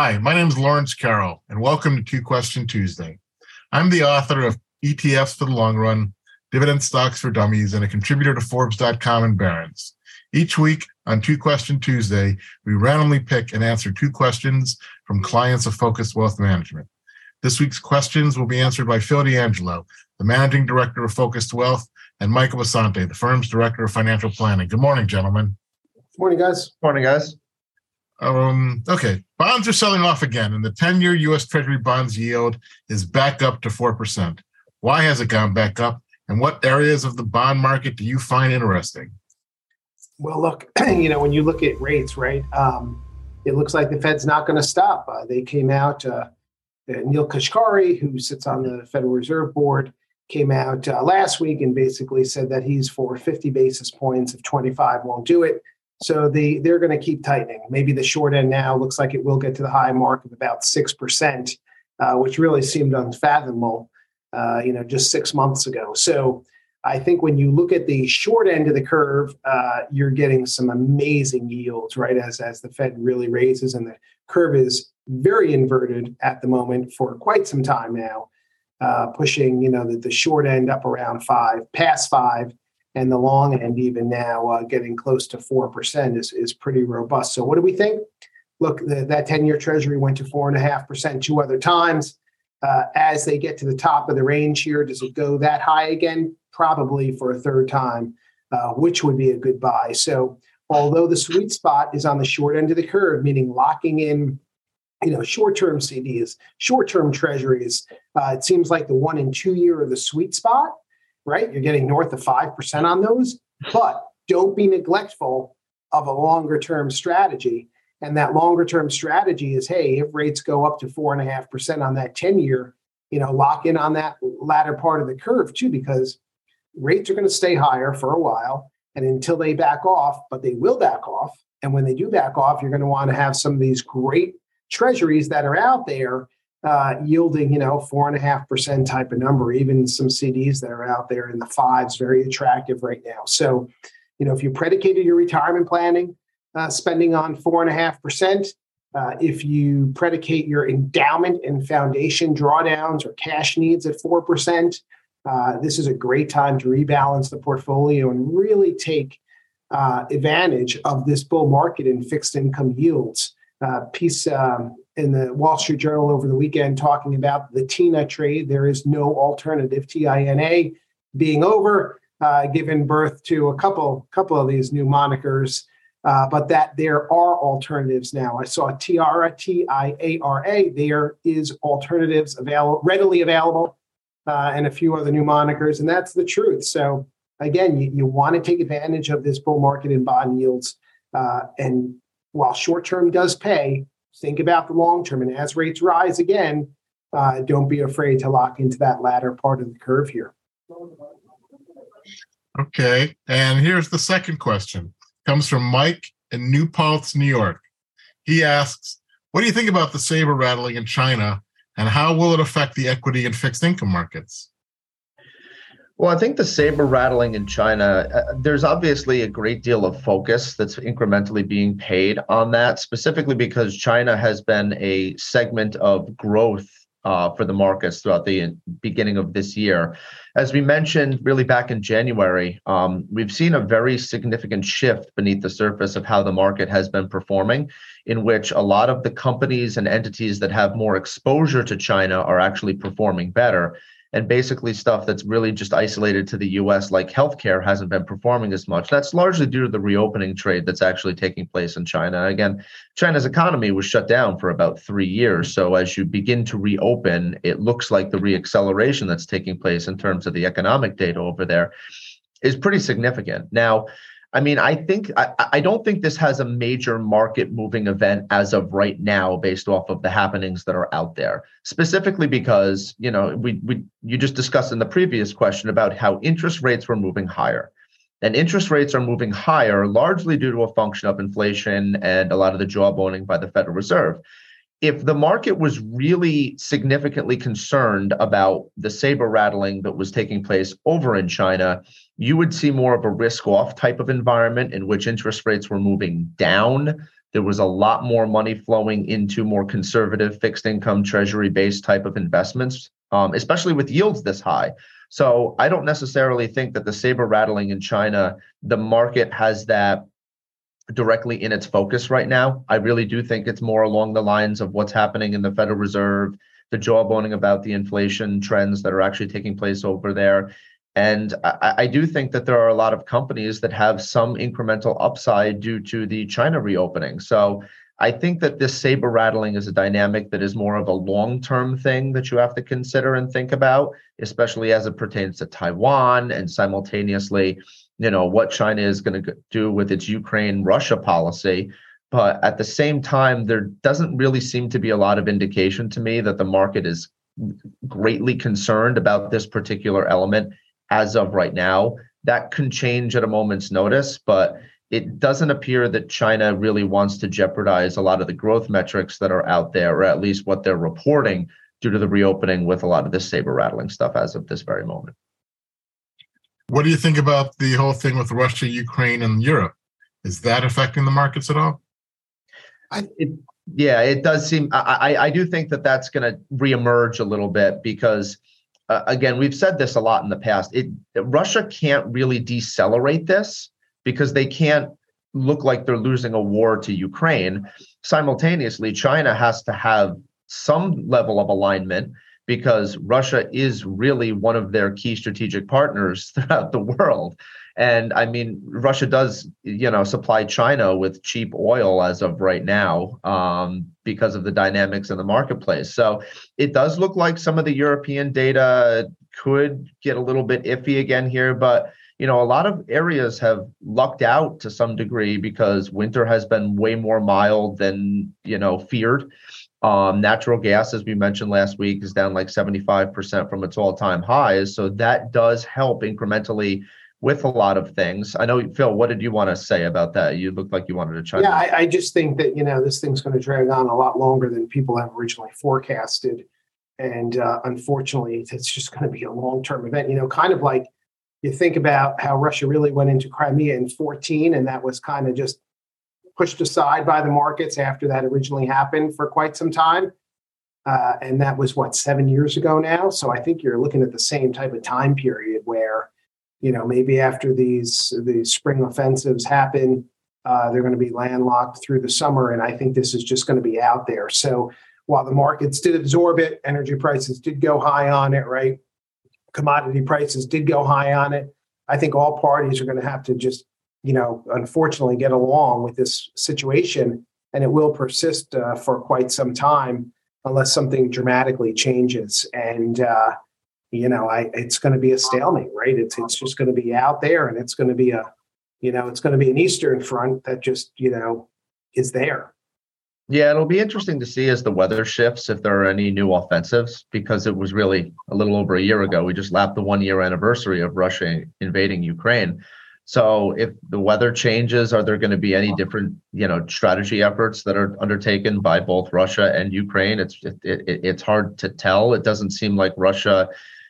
Hi, my name is Lawrence Carrel, and welcome to Two Question Tuesday. I'm the author of ETFs for the Long Run, Dividend Stocks for Dummies, and a contributor to Forbes.com and Barron's. Each week on Two Question Tuesday, we randomly pick and answer two questions from clients of Focused Wealth Management. This week's questions will be answered by Phil D'Angelo, the Managing Director of Focused Wealth, and Michael Basante, the firm's Director of Financial Planning. Good morning, gentlemen. Good Morning, guys. Morning, guys. Um, okay, bonds are selling off again, and the 10 year US Treasury bonds yield is back up to 4%. Why has it gone back up? And what areas of the bond market do you find interesting? Well, look, you know, when you look at rates, right, um, it looks like the Fed's not going to stop. Uh, they came out, uh, Neel Kashkari, who sits on the Federal Reserve Board, came out uh, last week and basically said that he's for 50 basis points if 25 won't do it. So the, they're going to keep tightening. Maybe the short end now looks like it will get to the high mark of about 6%, uh, which really seemed unfathomable, uh, you know, just six months ago. So I think when you look at the short end of the curve, uh, you're getting some amazing yields, right? As, as the Fed really raises and the curve is very inverted at the moment for quite some time now, uh, pushing, you know, the, the short end up around five, past five, and the long end even now uh, getting close to 4% is, is pretty robust. So what do we think? Look, the, that 10-year treasury went to 4.5% two other times. Uh, as they get to the top of the range here, does it go that high again? Probably for a third time, uh, which would be a good buy. So although the sweet spot is on the short end of the curve, meaning locking in you know, short-term CDs, short-term treasuries. Uh, it seems like the one and two year are the sweet spot right? You're getting north of 5% on those, but don't be neglectful of a longer term strategy. And that longer term strategy is hey, if rates go up to 4.5% on that 10 year, you know, lock in on that latter part of the curve too, because rates are going to stay higher for a while. And until they back off, but they will back off. And when they do back off, you're going to want to have some of these great treasuries that are out there uh, yielding, you know, four and a half percent type of number. Even some CDs that are out there in the fives, very attractive right now. So, you know, if you predicated your retirement planning uh, spending on four and a half percent, uh, if you predicate your endowment and foundation drawdowns or cash needs at four percent, uh, this is a great time to rebalance the portfolio and really take uh, advantage of this bull market in fixed income yields. Uh, piece um, in the Wall Street Journal over the weekend talking about the TINA trade. There is no alternative, TINA being over, uh, given birth to a couple couple of these new monikers, uh, but that there are alternatives now. I saw Tiara, T I A R A. There is alternatives available, readily available, uh, and a few other new monikers, and that's the truth. So again, you, you want to take advantage of this bull market in bond yields, uh, and while short term does pay, think about the long term. And as rates rise again, uh, don't be afraid to lock into that latter part of the curve here. Okay. And here's the second question. Comes from Mike in New Paltz, New York. He asks, what do you think about the saber rattling in China and how will it affect the equity and fixed income markets? Well, I think the saber rattling in China, uh, there's obviously a great deal of focus that's incrementally being paid on that, specifically because China has been a segment of growth uh, for the markets throughout the beginning of this year. As we mentioned, really back in January, um, we've seen a very significant shift beneath the surface of how the market has been performing, in which a lot of the companies and entities that have more exposure to China are actually performing better and basically stuff that's really just isolated to the US, like healthcare, hasn't been performing as much. That's largely due to the reopening trade that's actually taking place in China. Again, China's economy was shut down for about three years. So as you begin to reopen, it looks like the reacceleration that's taking place in terms of the economic data over there is pretty significant. Now, I mean, I think I, I don't think this has a major market moving event as of right now, based off of the happenings that are out there. Specifically because you know we we you just discussed in the previous question about how interest rates were moving higher, and interest rates are moving higher largely due to a function of inflation and a lot of the jawboning by the Federal Reserve if the market was really significantly concerned about the saber rattling that was taking place over in China, you would see more of a risk off type of environment in which interest rates were moving down there was a lot more money flowing into more conservative fixed income treasury based type of investments, um, especially with yields this high. So I don't necessarily think that the saber rattling in China, the market has that directly in its focus right now. I really do think it's more along the lines of what's happening in the Federal Reserve, the jawboning about the inflation trends that are actually taking place over there. And I, I, do think that there are a lot of companies that have some incremental upside due to the China reopening. So I think that this saber rattling is a dynamic that is more of a long term thing that you have to consider and think about, especially as it pertains to Taiwan and simultaneously, you know, what China is going to do with its Ukraine Russia policy. But at the same time, there doesn't really seem to be a lot of indication to me that the market is greatly concerned about this particular element as of right now. That can change at a moment's notice, but it doesn't appear that China really wants to jeopardize a lot of the growth metrics that are out there, or at least what they're reporting due to the reopening with a lot of this saber rattling stuff as of this very moment. What do you think about the whole thing with Russia, Ukraine, and Europe? Is that affecting the markets at all? I, it, yeah, it does seem. I, I do think that that's going to reemerge a little bit because uh, again, we've said this a lot in the past. It Russia can't really decelerate this because they can't look like they're losing a war to Ukraine. Simultaneously, China has to have some level of alignment because Russia is really one of their key strategic partners throughout the world. And I mean, Russia does, you know, supply China with cheap oil as of right now um, because of the dynamics in the marketplace. So it does look like some of the European data could get a little bit iffy again here, but you know, a lot of areas have lucked out to some degree because winter has been way more mild than you know feared. Um, natural gas, as we mentioned last week, is down like 75% from its all-time highs. So that does help incrementally with a lot of things. I know, Phil, what did you want to say about that? You looked like you wanted to chime Yeah, I, I, just think that, you know, this thing's going to drag on a lot longer than people have originally forecasted. And uh, unfortunately, it's just going to be a long term event, you know, kind of like you think about how Russia really went into Crimea in 14, and that was kind of just pushed aside by the markets after that originally happened for quite some time. Uh, and that was what, seven years ago now? So I think you're looking at the same type of time period where you know, maybe after these these spring offensives happen, uh, they're going to be landlocked through the summer, and I think this is just going to be out there. So while the markets did absorb it, energy prices did go high on it, right? Commodity prices did go high on it. I think all parties are going to have to just, you know, unfortunately get along with this situation, and it will persist uh, for quite some time unless something dramatically changes. And uh, you know, I it's going to be a stalemate, right? It's it's just going to be out there, and it's going to be a, you know, it's going to be an Eastern front that just you know is there. Yeah, it'll be interesting to see as the weather shifts if there are any new offensives because it was really a little over a year ago. We just lapped the one year anniversary of Russia invading Ukraine. So if the weather changes, are there going to be any different, you know, strategy efforts that are undertaken by both Russia and Ukraine? It's it, it, it's hard to tell. It doesn't seem like Russia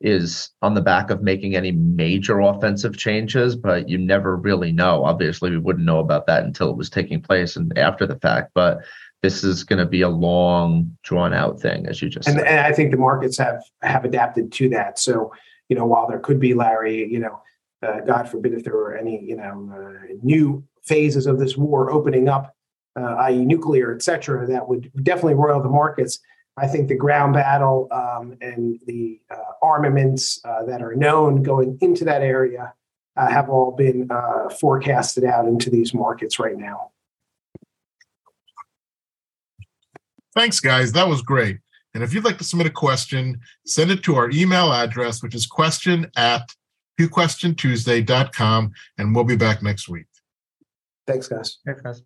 is on the back of making any major offensive changes, but you never really know. Obviously, we wouldn't know about that until it was taking place and after the fact. But this is going to be a long, drawn out thing, as you just and, said. And I think the markets have have adapted to that. So, you know, while there could be, Larry, you know, uh, God forbid if there were any, you know, uh, new phases of this war opening up, uh, i.e., nuclear, et cetera, that would definitely roil the markets. I think the ground battle um, and the uh, armaments uh, that are known going into that area uh, have all been forecasted out into these markets right now. Thanks, guys. That was great. And if you'd like to submit a question, send it to our email address, which is question at twoquestiontuesday.com, and we'll be back next week. Thanks, guys. Thanks, guys.